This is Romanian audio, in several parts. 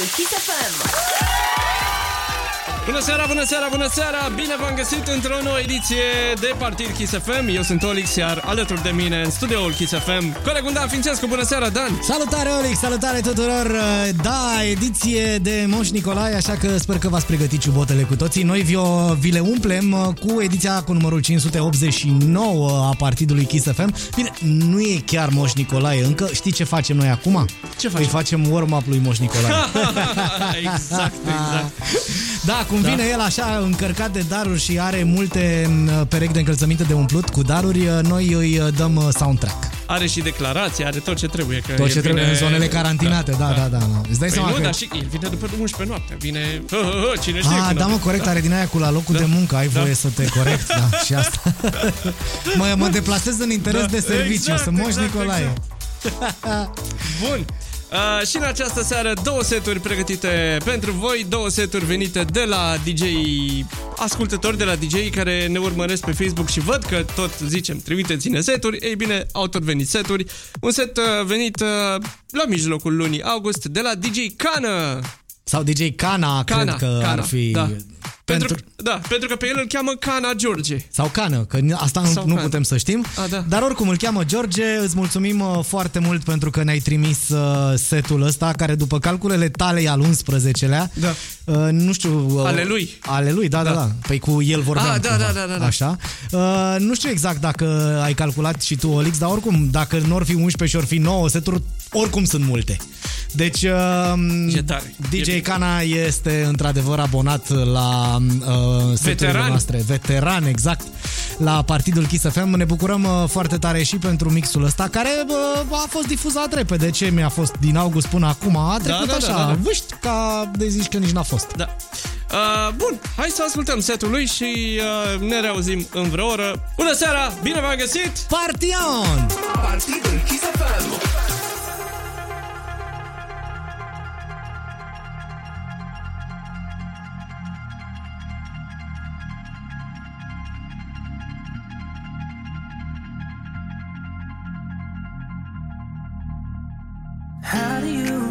Partidul Kiss FM. Bună seara, bună seara, bună seara! Bine v-am găsit într-o nouă ediție de Partid Kiss FM. Eu sunt Olix, iar alături de mine în studioul Kiss FM, colegul Dan Fințescu. Bună seara, Dan! Salutare, Olix! Salutare tuturor! Da, ediție de Moș Nicolae, așa că sper că v-ați pregătit ciubotele cu toții. Noi vi, o, vi le umplem cu ediția cu numărul 589 a Partidului Kiss FM. Bine, nu e chiar Moș Nicolae încă. Știi ce facem noi acum? Ce facem? Îi facem warm-up lui Moș Nicolae. exact, exact. Da, cum vine el așa încărcat de daruri și are multe m, perechi de încălțăminte de umplut cu daruri, noi îi dăm uh, soundtrack. Are și declarație, are tot ce trebuie. Că Tot el ce trebuie vine- în zonele carantinate, da, da, da. da. Îți dai Păi seama nu, că... dar și el vine după 11 noaptea. Vine, hă, hă, hă, cine știe Ah, când da, o mă, fi. corect, are din aia cu la locul de muncă, ai voie Da. să te corect, da, și asta. mă, mă deplasez în interes Da, de serviciu, exact, sunt Moș exact, Nicolae. Bun. Uh, și în această seară două seturi pregătite pentru voi, două seturi venite de la DJ ascultători, de la DJ care ne urmăresc pe Facebook și văd că tot zicem trimiteți-ne seturi, ei bine, au tot venit seturi. Un set uh, venit uh, la mijlocul lunii august de la DJ Cană. Sau DJ Cana, Cana, cred că Cana, ar fi... da. Pentru, Pentru... da, pentru că pe el îl cheamă Cana George. Sau Cană, că asta Sau Sau nu Cană. putem să știm. A, da. Dar oricum îl cheamă George, îți mulțumim uh, foarte mult pentru că ne-ai trimis uh, setul ăsta, care după calculele tale e al 11-lea. Da. Uh, nu știu... Uh, Ale lui. Ale lui, da, da, Da. da. Păi cu el vorbeam. Ah, da, cumva. da, da, da, da. Așa. Uh, nu știu exact dacă ai calculat și tu, Olix, dar oricum, dacă nu ar fi 11 și or fi 9 seturi, oricum sunt multe. Deci, uh, E tare. E DJ bine. Cana este într-adevăr abonat la uh, seturile Veteran. noastre. Veteran, exact. La Partidul Kiss FM. Ne bucurăm uh, foarte tare și pentru mixul ăsta, care uh, a fost difuzat repede. Ce mi-a fost din august până acum? A trecut da, da, așa, da, da. vâști, ca de zici că nici n-a fost. Da. Uh, bun, hai să ascultăm setul lui și uh, ne reauzim în vreo oră. Bună seara, bine v-am găsit! Partion! Partidul Kiss FM. How do you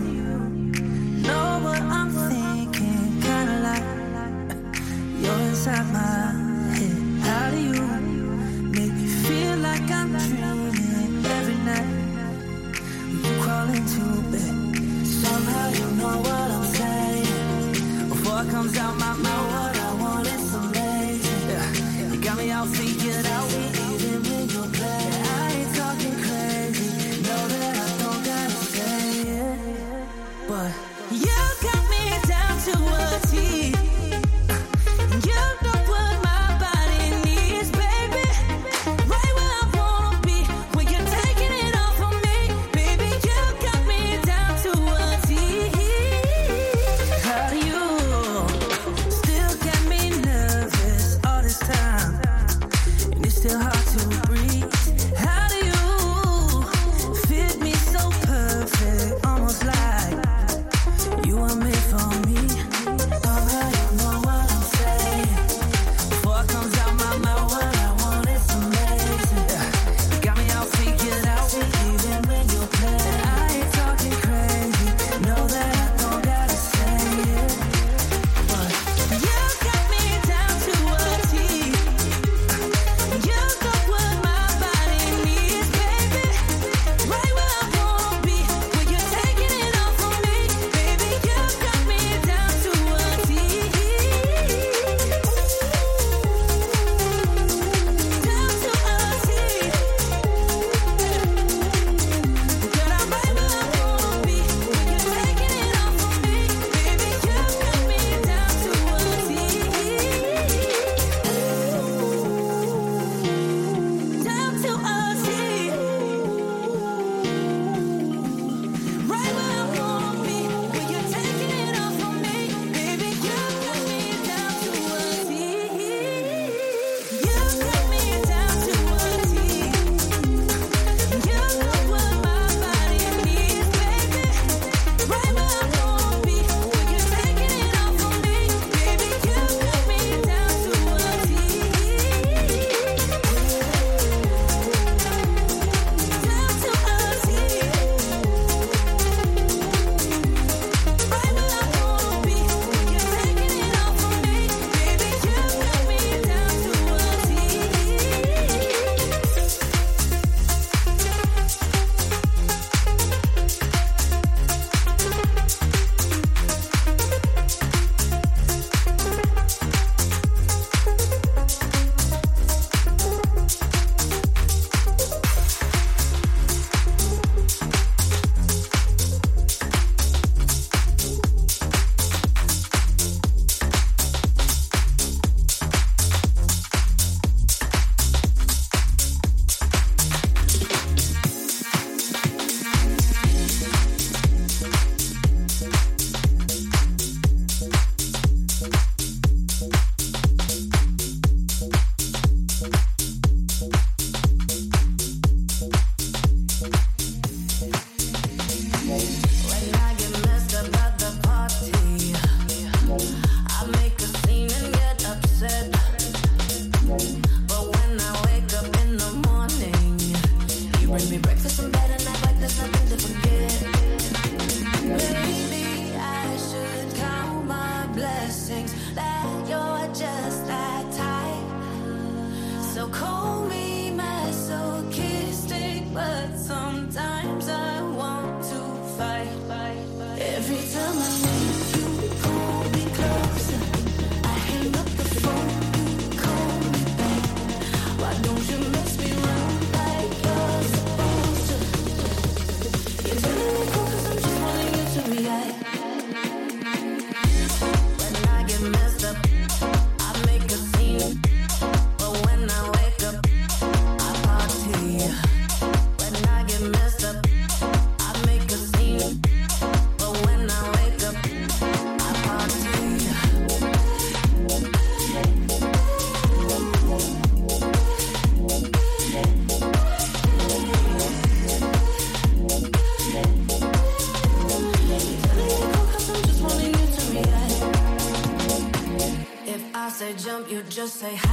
just say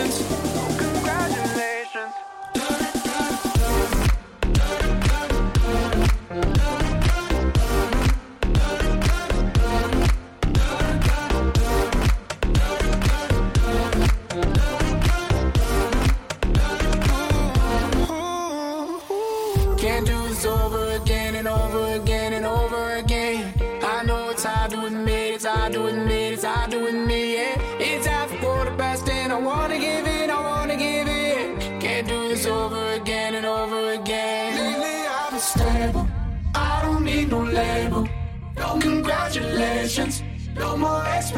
emotions.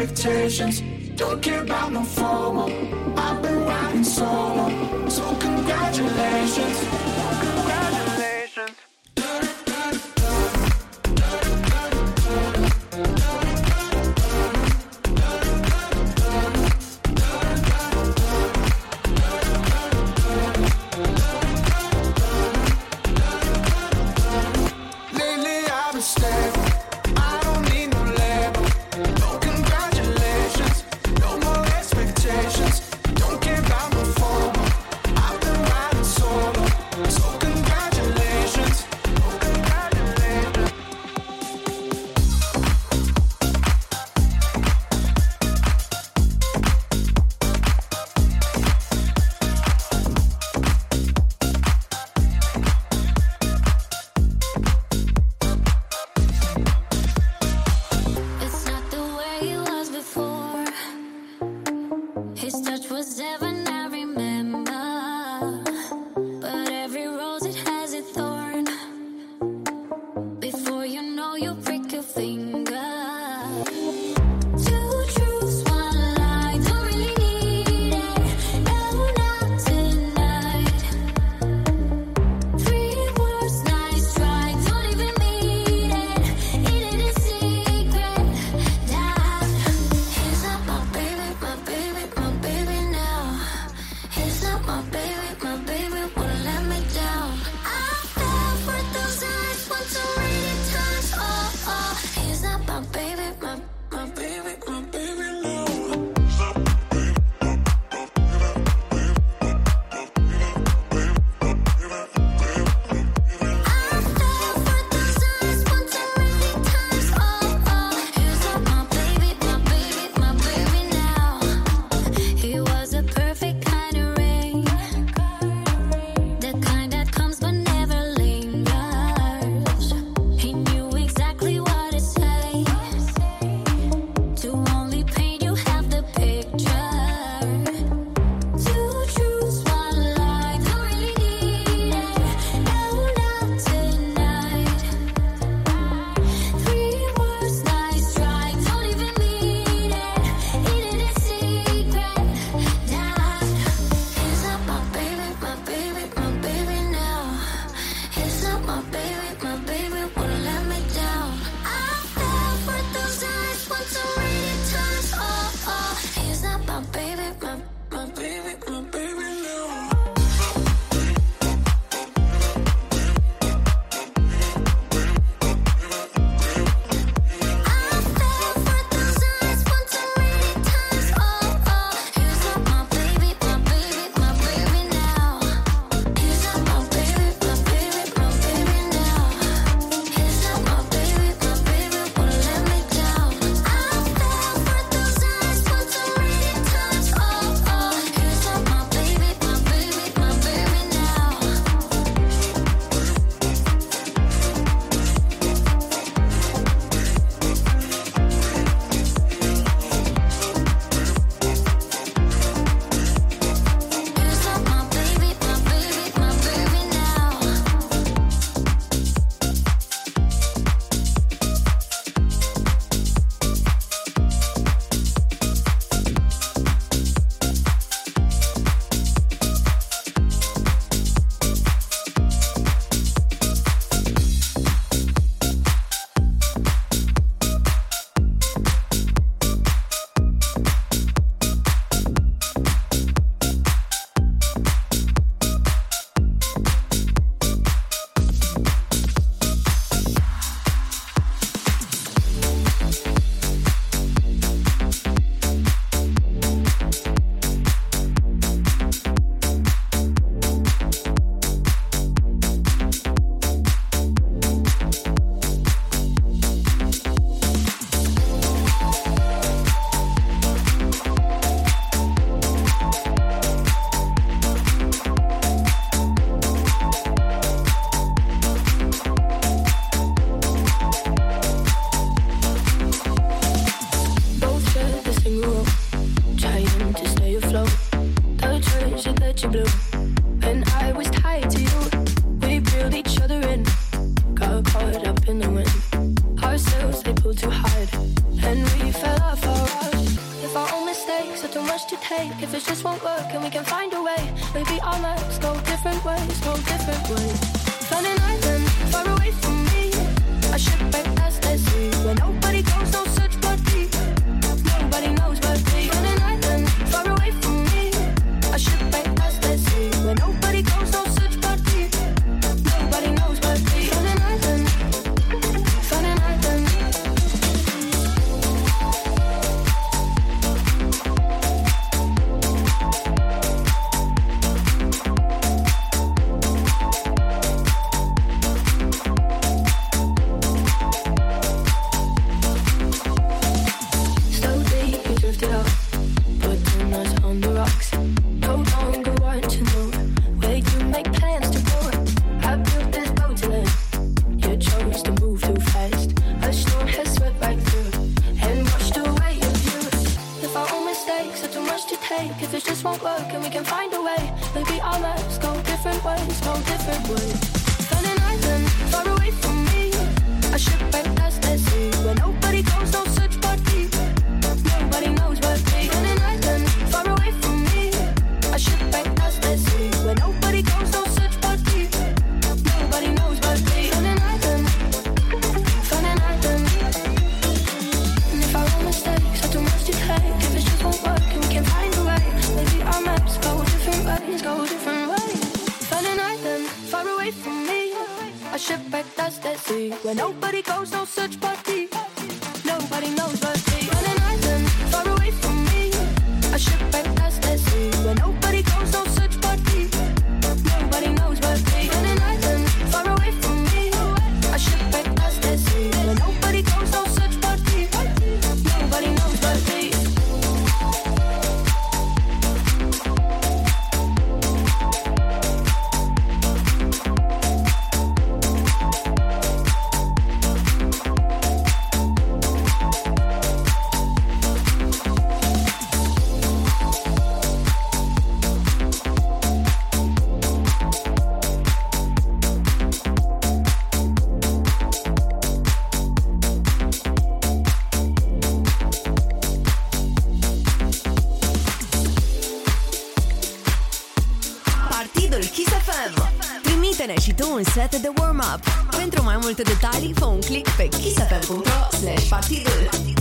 expectations. Don't care about no formal. I've been riding solo, so congratulations. Multe detalii, fă un click pe kissfm.ro slash partidul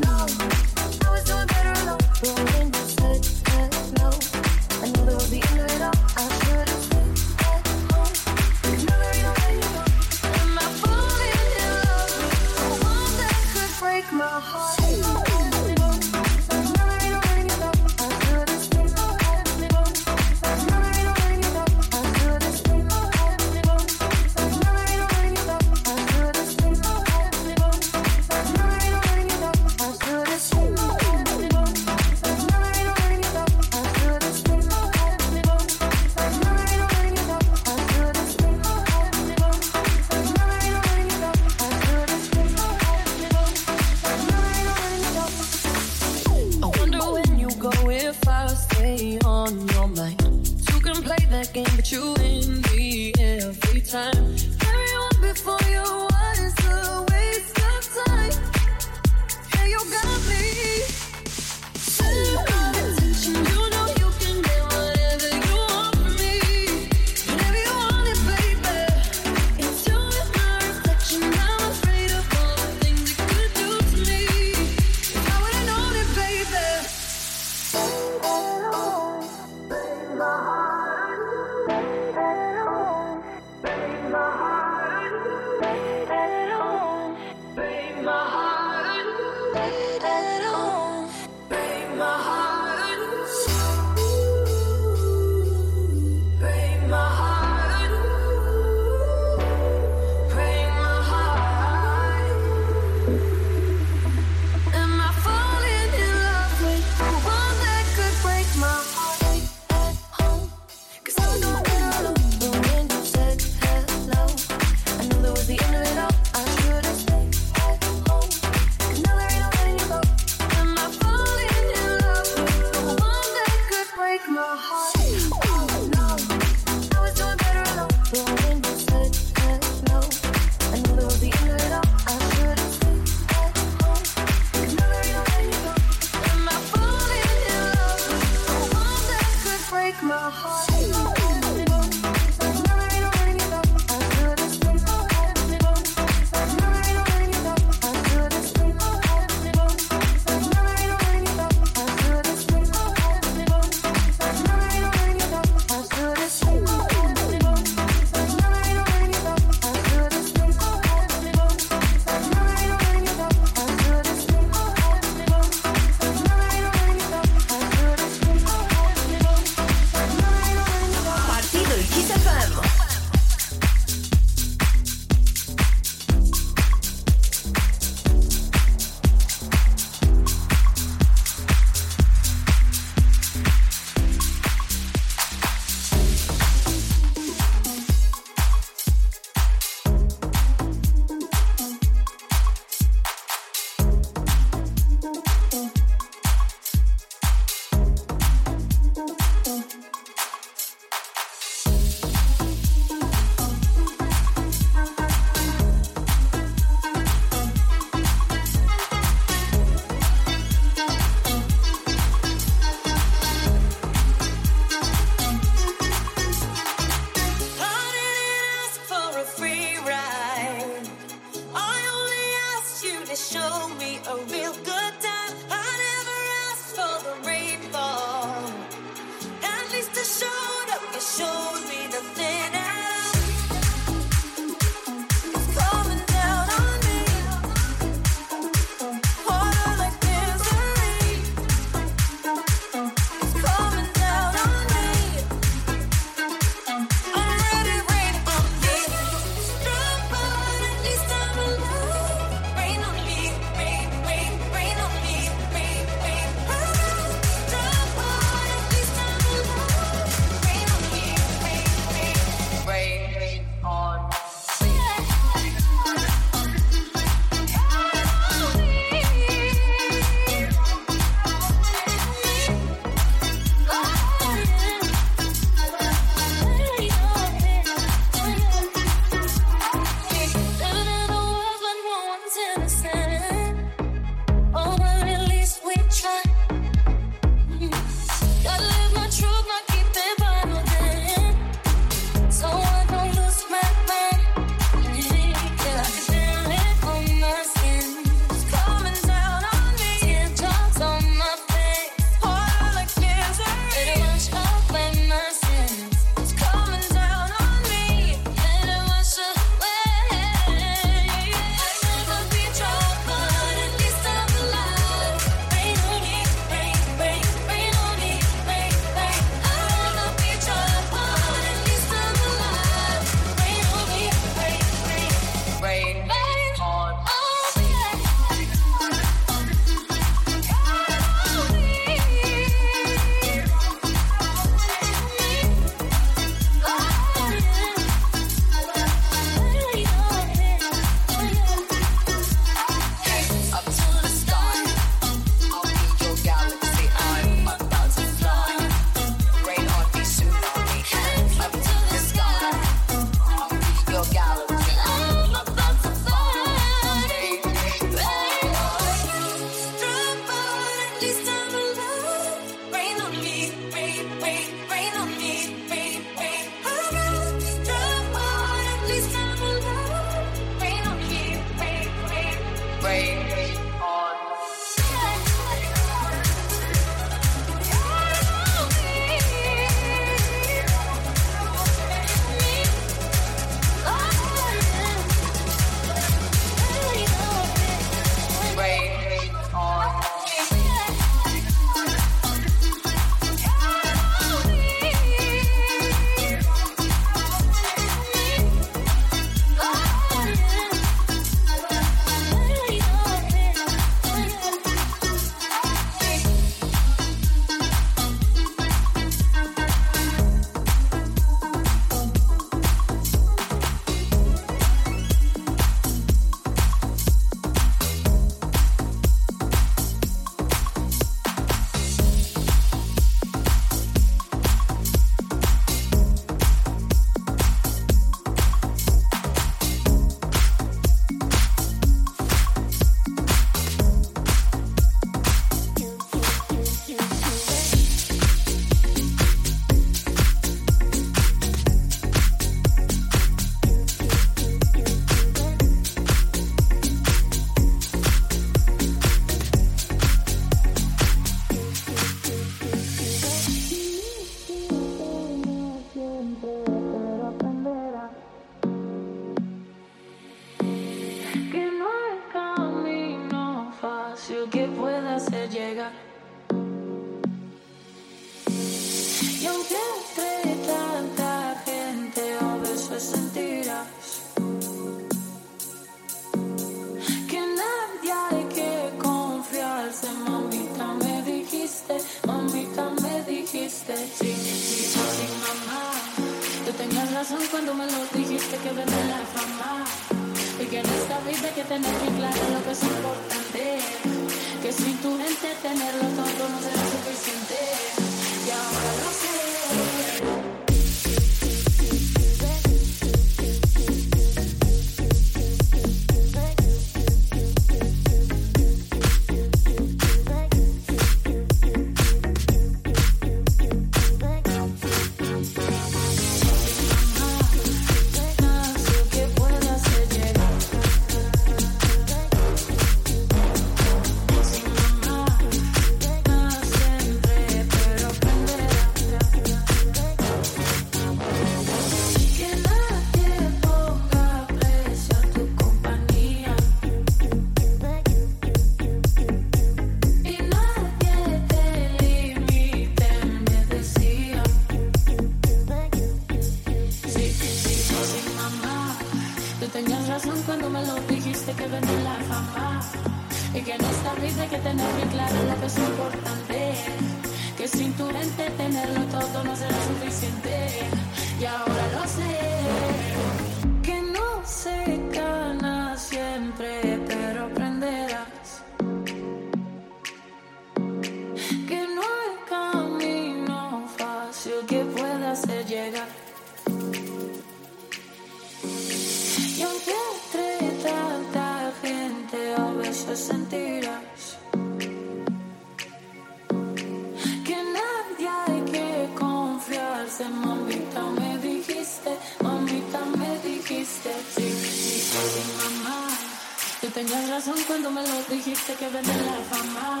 tenías razón cuando me lo dijiste que vende la fama.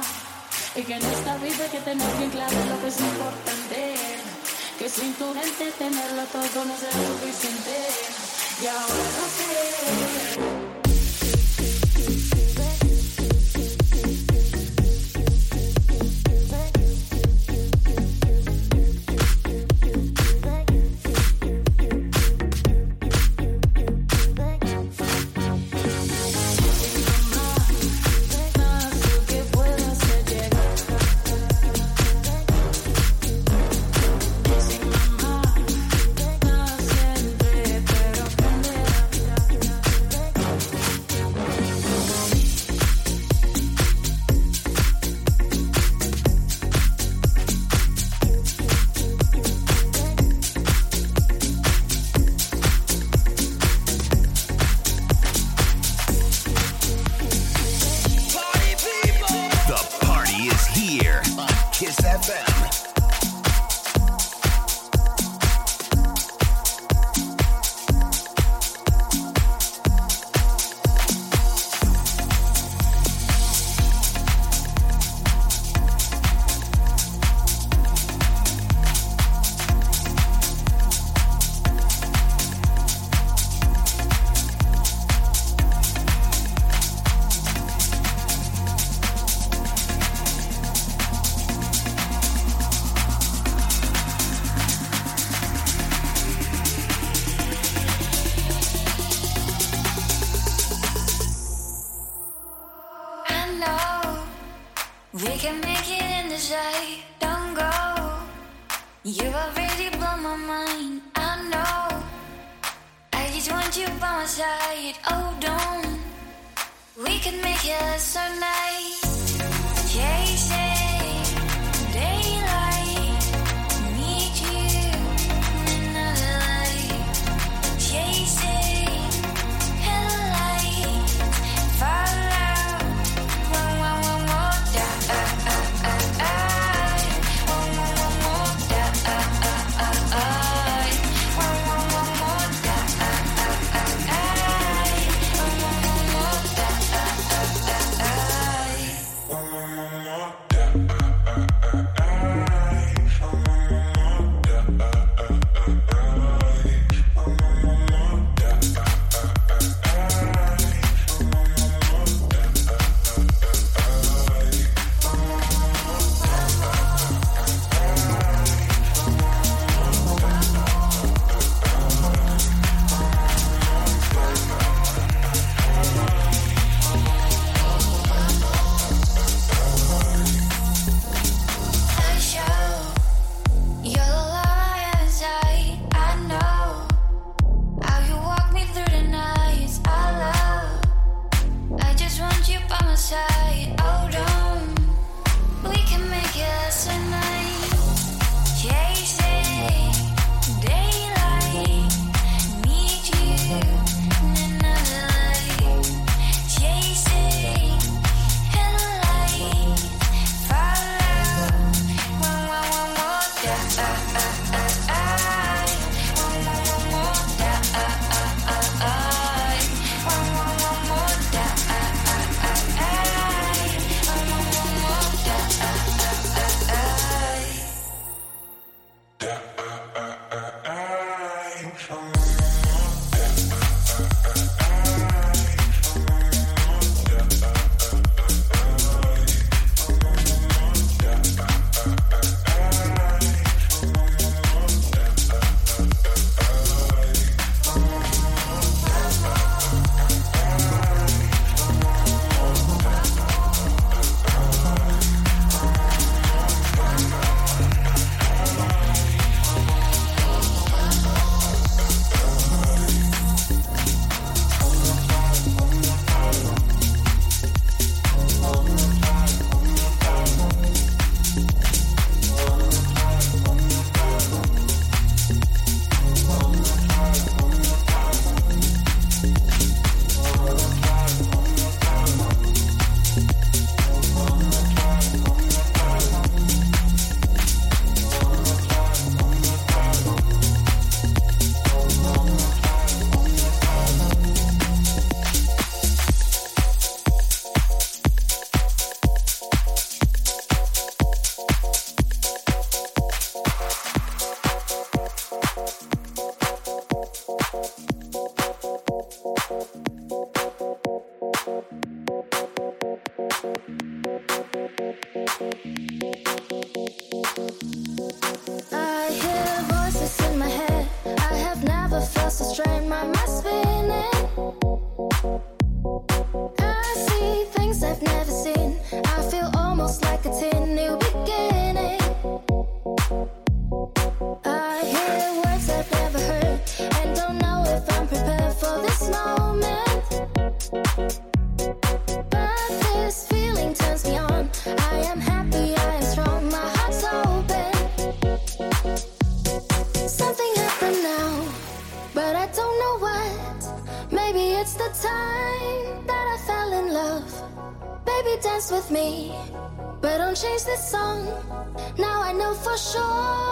Y que en esta vida hay que tener bien claro lo que es importante. Que sin tu gente tenerlo todo no será suficiente. Y ahora no sé. from this song. Now I know for sure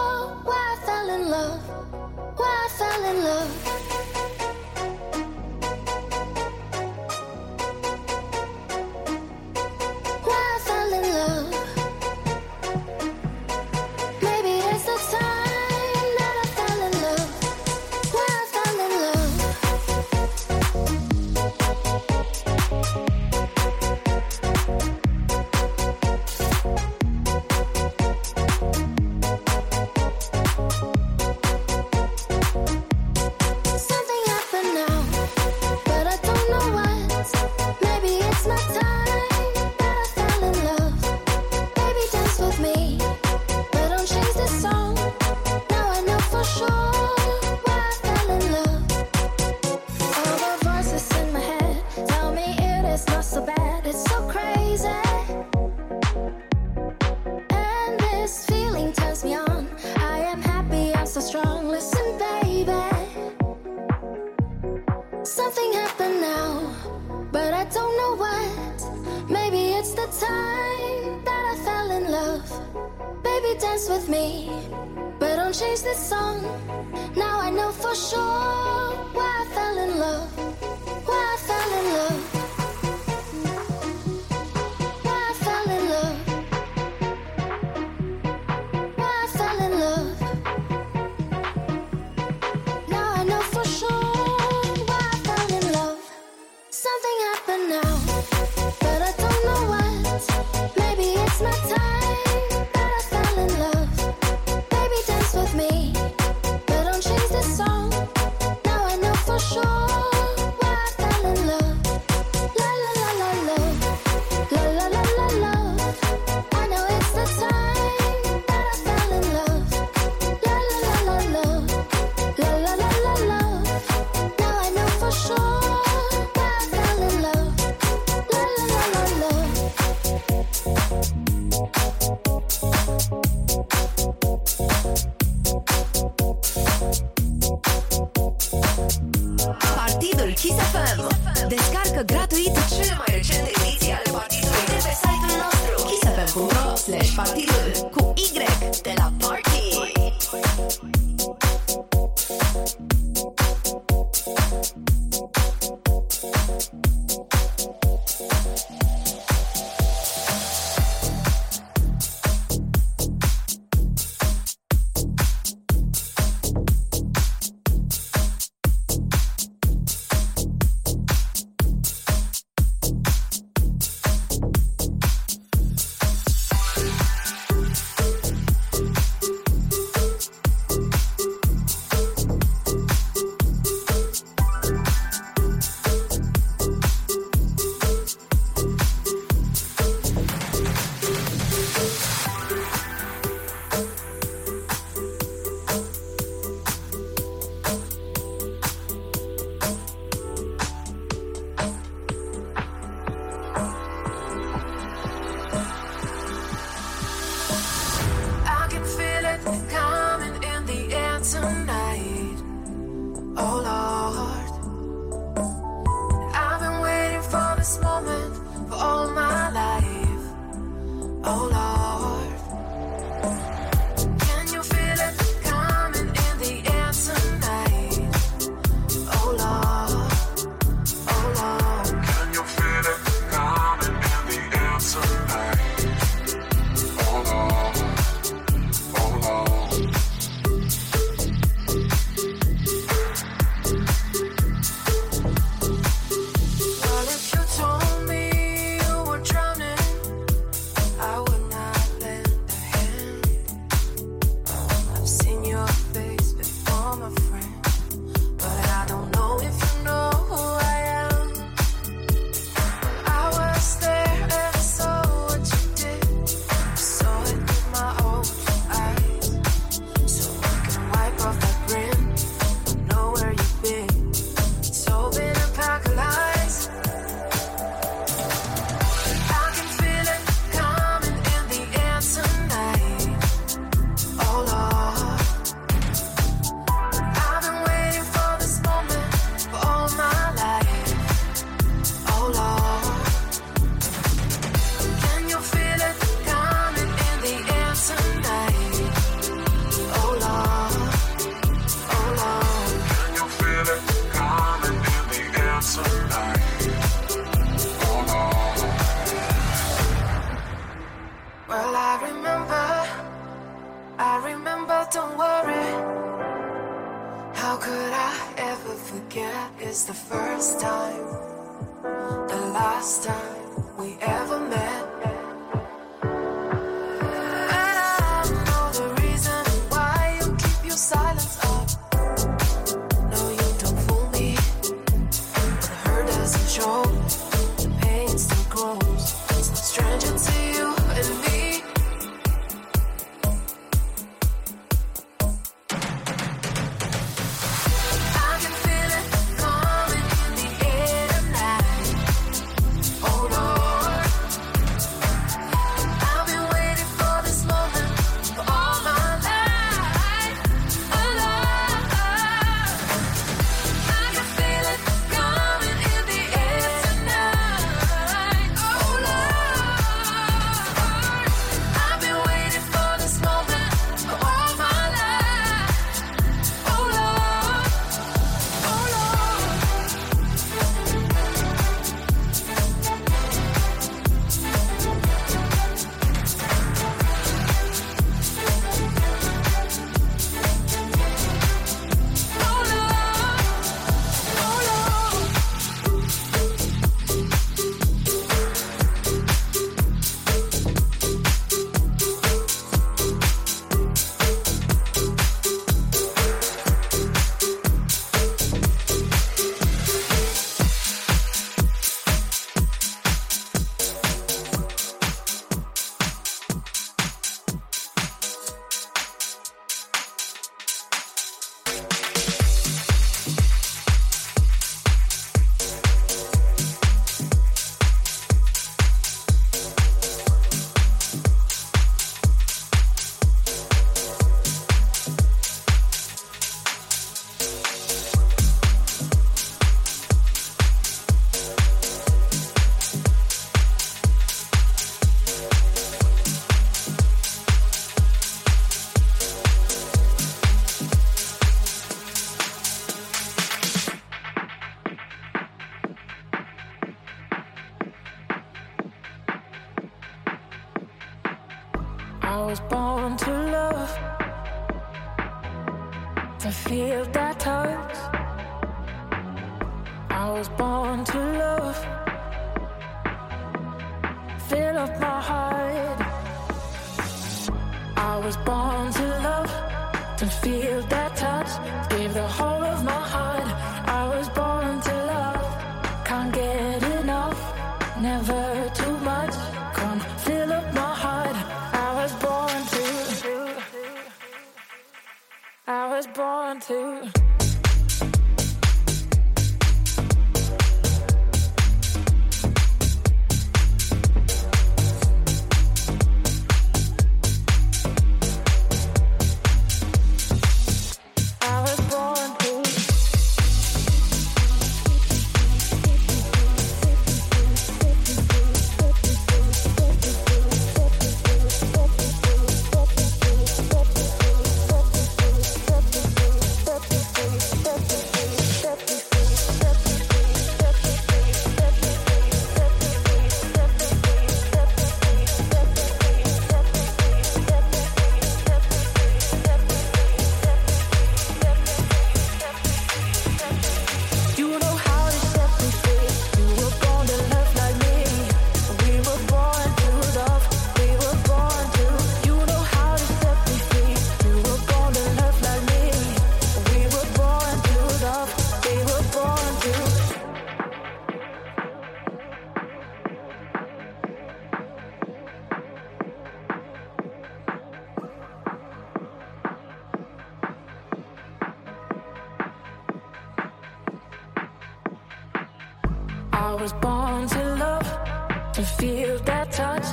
I was born to love, to feel that touch,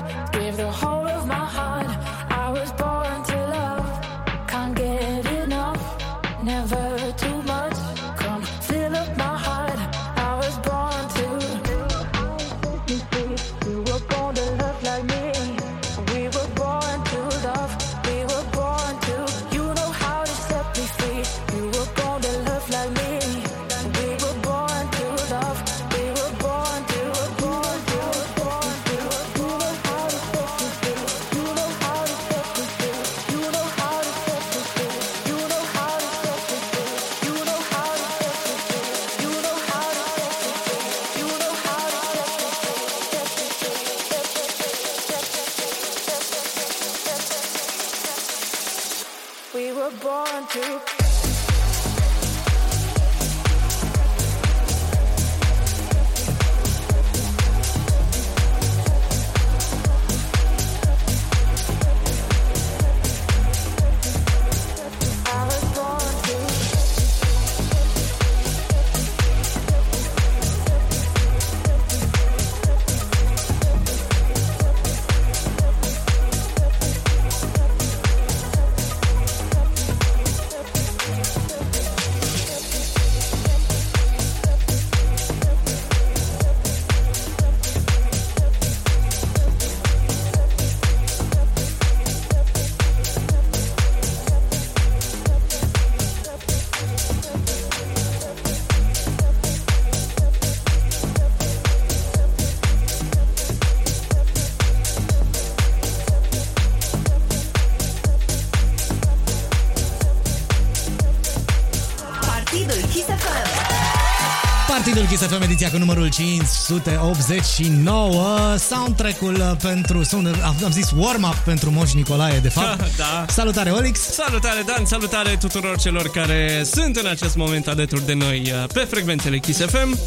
Kiss FM, ediția cu numărul 589, soundtrack-ul pentru, sound- am am zis warm-up pentru Moș Nicolae, de fapt. Da. Salutare, Olix! Salutare Dan, salutare tuturor celor care sunt în acest moment alături de noi uh, pe frecvențele Kiss FM.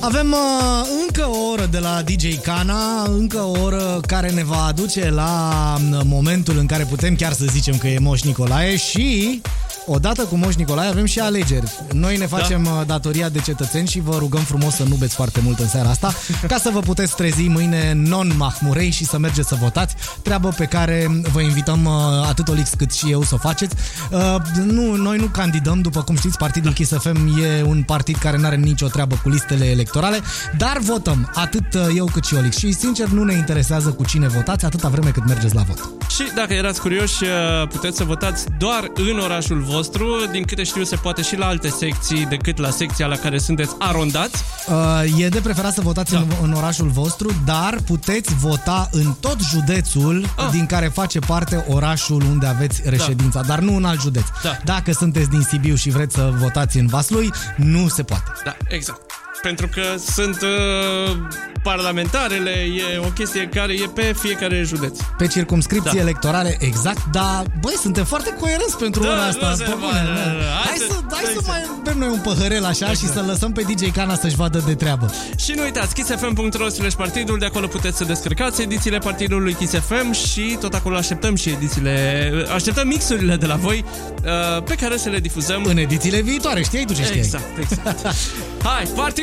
Avem uh, încă o oră de la DJ Cana, încă o oră care ne va aduce la uh, momentul în care putem chiar să zicem că e Moș Nicolae și odată cu Moș Nicolae avem și alegeri. Noi ne facem da. datoria de cetățeni și vă rugăm frumos să nu beți foarte mult în seara asta, ca să vă puteți trezi mâine non-mahmurei și să mergeți să votați, treabă pe care vă invităm uh, atât Olix cât și eu să o faceți. Uh, Nu, noi nu candidăm, după cum știți, Partidul Kiss FM e un partid care nu are nicio treabă cu listele electorale, dar votăm, atât uh, eu cât și Olix. Și sincer nu ne interesează cu cine votați, atâta vreme cât mergeți la vot. Și dacă erați curioși, uh, puteți să votați doar în orașul vostru. Din câte știu, se poate și la alte secții decât la secția la care sunteți arondați. Uh, e de preferat să votați Da. în, în orașul vostru, dar puteți vota în tot județul Ah. din care face parte orașul unde aveți reședința, dar nu în alt județ. Da. Dacă sunteți din Sibiu și vreți să votați în Vaslui, nu se poate. Da, exact. Pentru că sunt uh, parlamentarele, e o chestie care e pe fiecare județ. Pe circumscripții Da. electorale, exact, dar băi, suntem foarte coerenți pentru Da, ora nu asta. se pe poate, bune, da, da. da, da. Hai Hai să, să- hai să exact. mai bem noi un păhărel așa și să lăsăm pe DJ Cana să-și vadă de treabă. Și nu uitați, kissfm.ro slash partidul, de acolo puteți să descărcați edițiile partidului Kiss FM și tot acolo așteptăm și edițiile, așteptăm mixurile de la voi uh, pe care să le difuzăm. În edițiile viitoare, știai tu ce știai? Exact, exact. Hai, party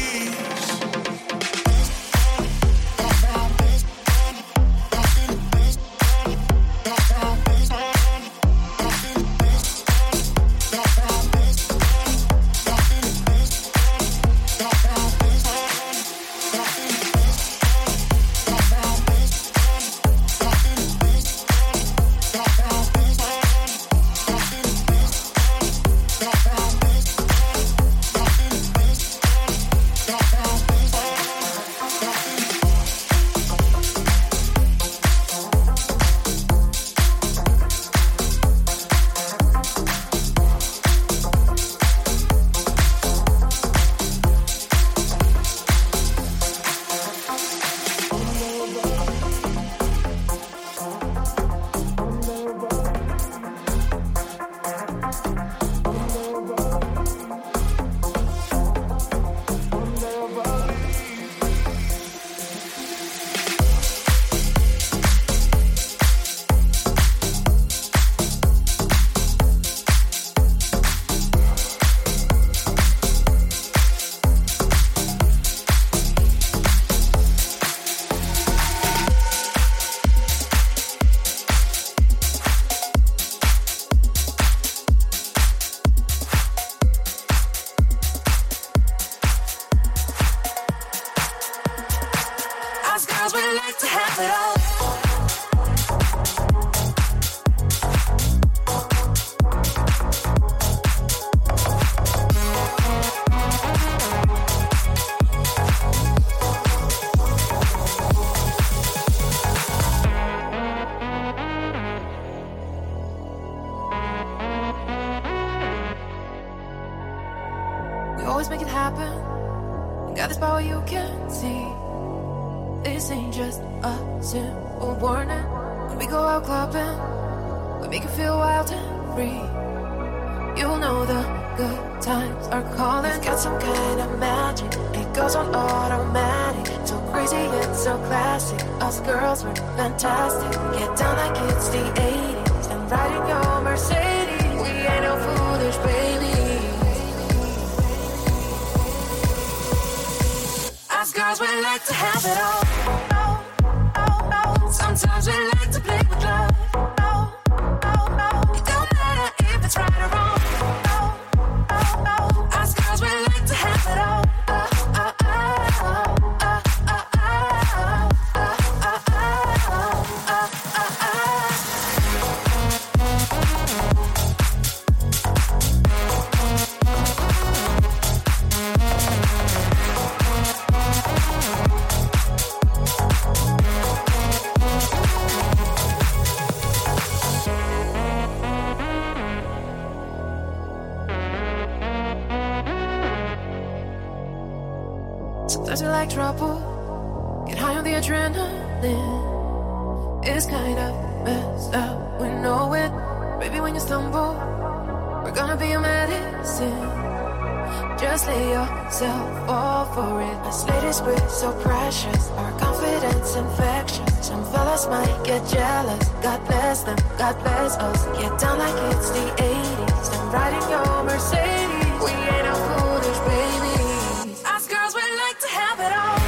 this infection. Some fellas might get jealous. God bless them, God bless us. Get down like it's the 80s. I'm riding your Mercedes. We ain't no foolish babies. Us girls, we like to have it all.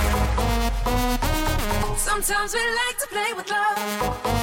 Sometimes we like to play with love.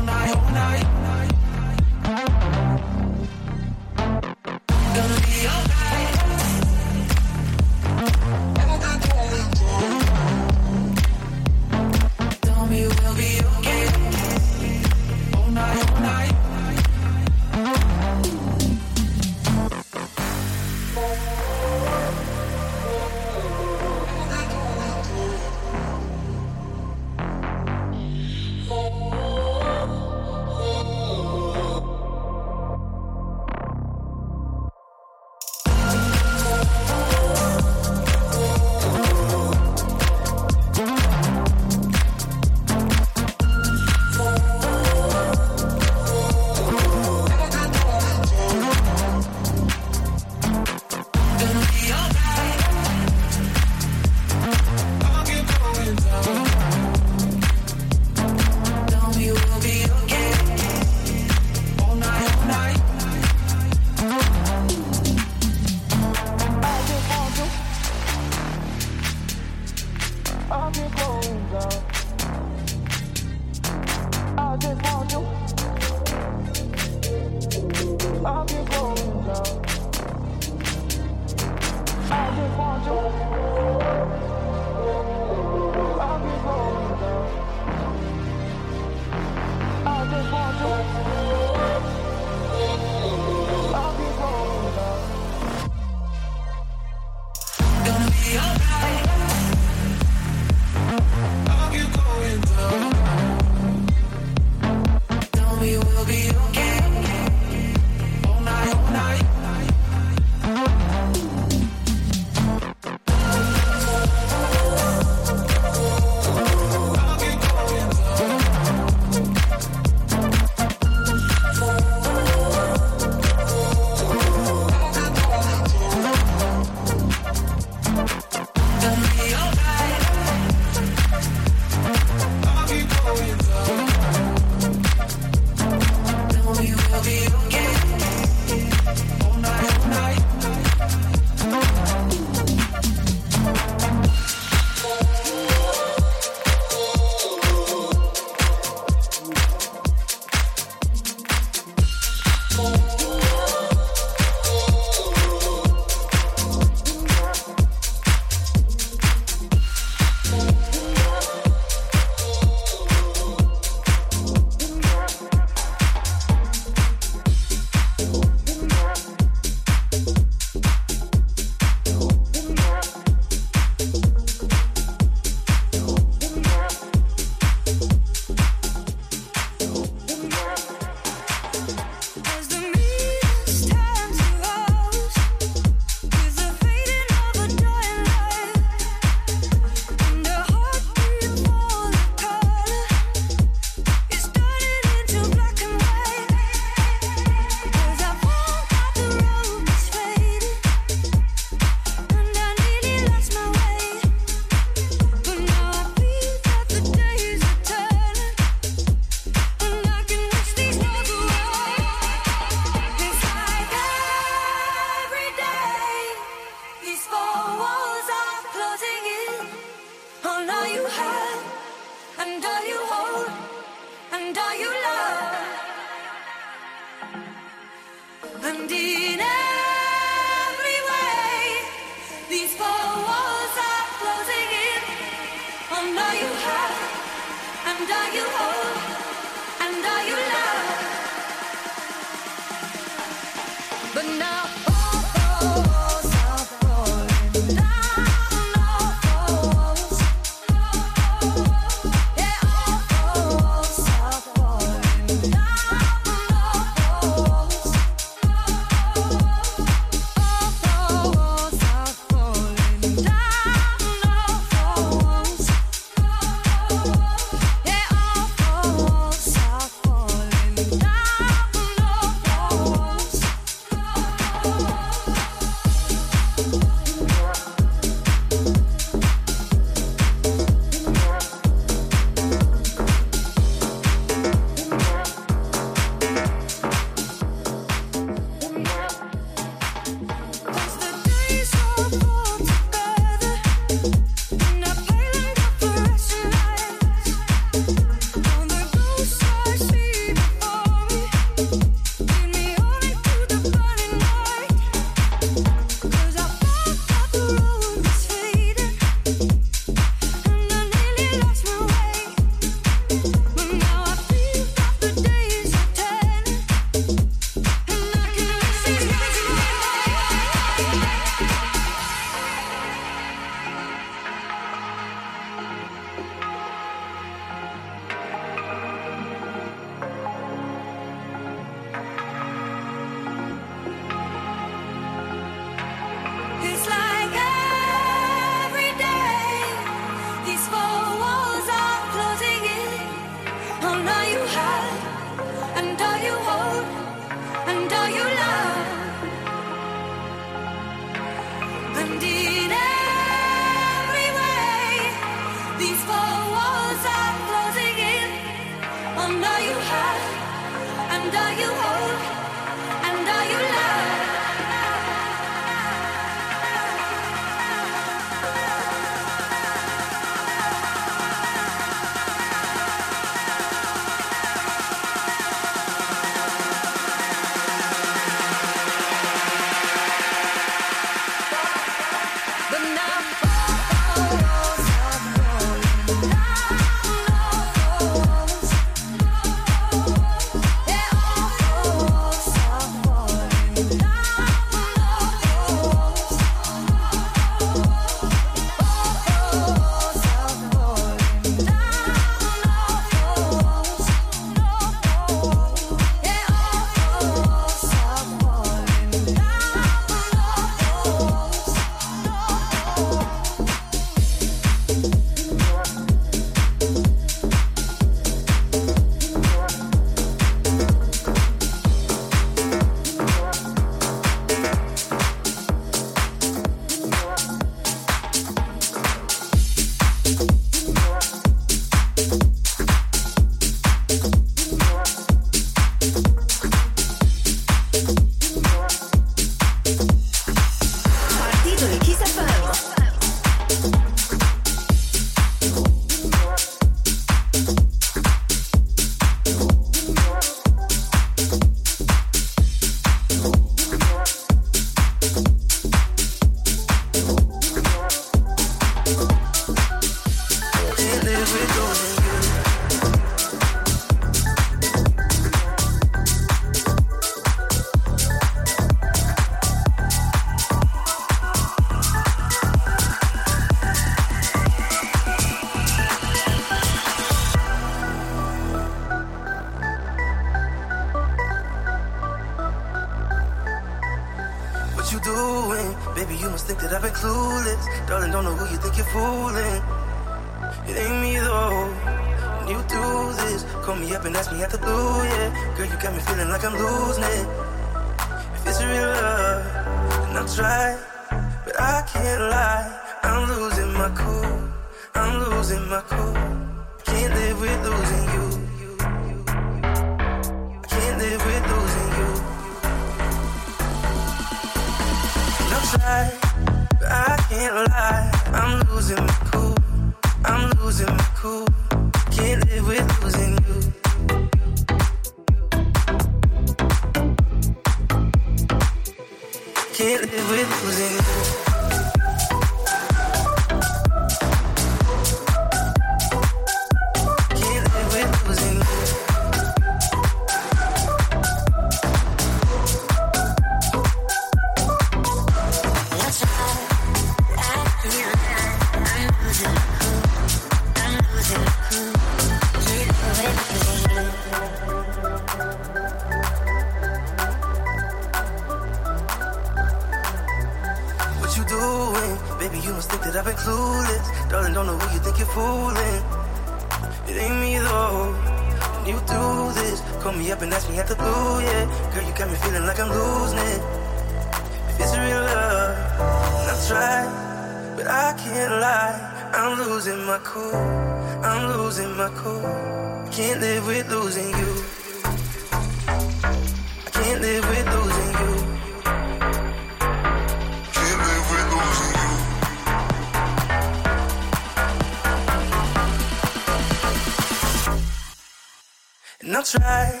I'll try,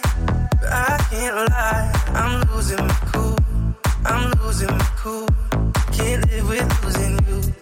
but I can't lie. I'm losing my cool. I'm losing my cool. Can't live with losing you.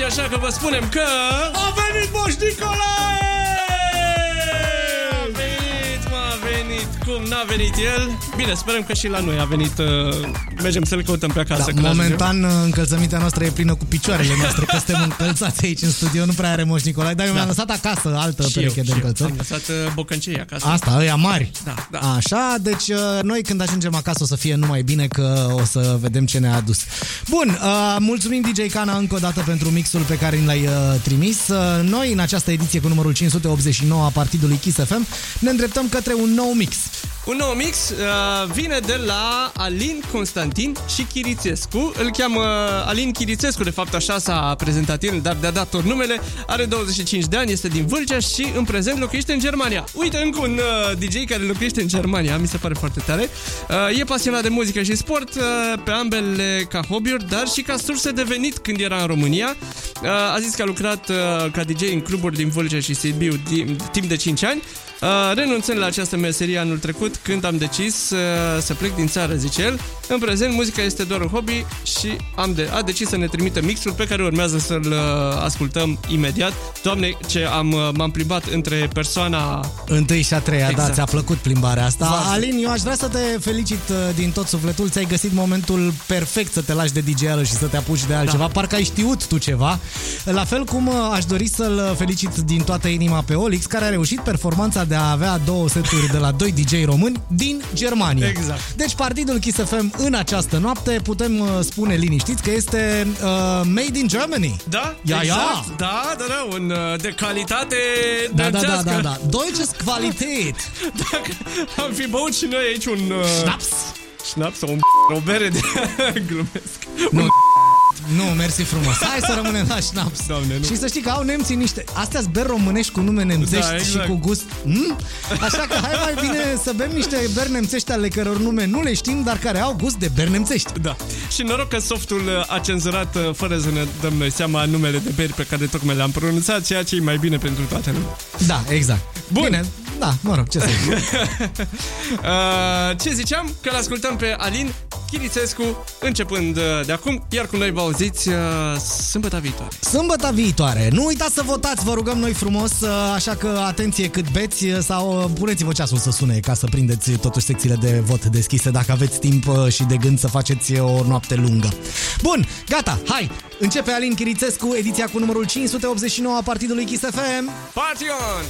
De miezul nopții, așa că vă spunem că... A venit Moș Nicolae! A venit, mă, a venit Cum n-a venit el? Bine, sperăm că și la noi a venit uh, Mergem să-l căutăm pe acasă Da, când momentan încălțămintea noastră e plină cu picioarele noastre, că suntem încălțați aici în studio, nu prea are Moș Nicolae, dar eu mi-am lăsat acasă altă Și eu, pereche de și eu. încălțări. Am lăsat uh, bocancei acasă Asta, ăia mari. Da, da. Așa, deci uh, noi când ajungem acasă o să fie numai bine că o să vedem ce ne-a adus. Bun, uh, mulțumim DJ Cana încă o dată pentru mixul pe care ni l-ai uh, trimis. Uh, noi în această ediție cu numărul 589 a partidului Kiss FM ne îndreptăm către un nou mix. Un nou mix uh, vine de la Alin Constantin și Chirițescu. Îl cheamă Alin Chirițescu, de fapt așa s-a prezentat el, dar de-a dat tot numele. Are 25 de ani, este din Vâlcea și în prezent locuiește în Germania. Uite, încă un uh, DJ care locuiește în Germania, mi se pare foarte tare. Uh, e pasionat de muzică și sport, uh, pe ambele ca hobby-uri, dar și ca surse de venit când era în România. Uh, a zis că a lucrat uh, ca DJ în cluburi din Vâlcea și Sibiu din- timp de 5 ani. Uh, renunțând la această meserie anul trecut, când am decis uh, să plec din țară, zice el. În prezent, muzica este doar un hobby și am de, a decis să ne trimită mixul pe care urmează să-l uh, ascultăm imediat. Doamne, ce am, uh, m-am plimbat între persoana... Întâi și a treia, exact. da, Exact. ți-a plăcut plimbarea asta. Foarte. Alin, eu aș vrea să te felicit uh, din tot sufletul. Ți-ai găsit momentul perfect să te lași de dj și să te apuci de altceva. Da. Parcă ai știut tu ceva. La fel cum uh, aș dori să-l felicit din toată inima pe Olix, care a reușit performanța de a avea două seturi de la doi DJ români din Germania. Exact. Deci partidul Kiss FM în această noapte putem uh, spune liniștiți că este uh, made in Germany. Da, Ia, exact. ia. Da, da, da, un uh, de calitate Da, da, da, nemțească. da, da. Deutsches Qualität. Dacă am fi băut și noi aici un... Uh, Schnaps. Schnaps sau un o bere de... Glumesc. Nu, nu, mersi frumos. Hai să rămânem la șnaps. Doamne, nu. Și să știi că au nemții niște... Astea beri românești cu nume nemțești Da, exact. și cu gust... Hmm? Așa că hai mai bine să bem niște beri nemțești ale căror nume nu le știm, dar care au gust de beri nemțești. Da. Și noroc că softul uh, a cenzurat uh, fără să ne dăm noi seama numele de beri pe care tocmai le-am pronunțat, ceea ce e mai bine pentru toată lumea. Da, exact. Bun. Bine, da, mă rog, ce să zic. Uh, ce ziceam? Că l-ascultăm pe Alin Chirițescu începând uh, de acum, iar cu noi vă auziți uh, sâmbătă viitoare. Sâmbătă viitoare. Nu uitați să votați, vă rugăm noi frumos, așa că atenție cât beți sau puneți-vă ceasul să sune ca să prindeți totuși secțiile de vot deschise dacă aveți timp și de gând să faceți o noapte lungă. Bun, gata, hai! Începe Alin Chirițescu, ediția cu numărul 589 a partidului Kiss FM. Party on!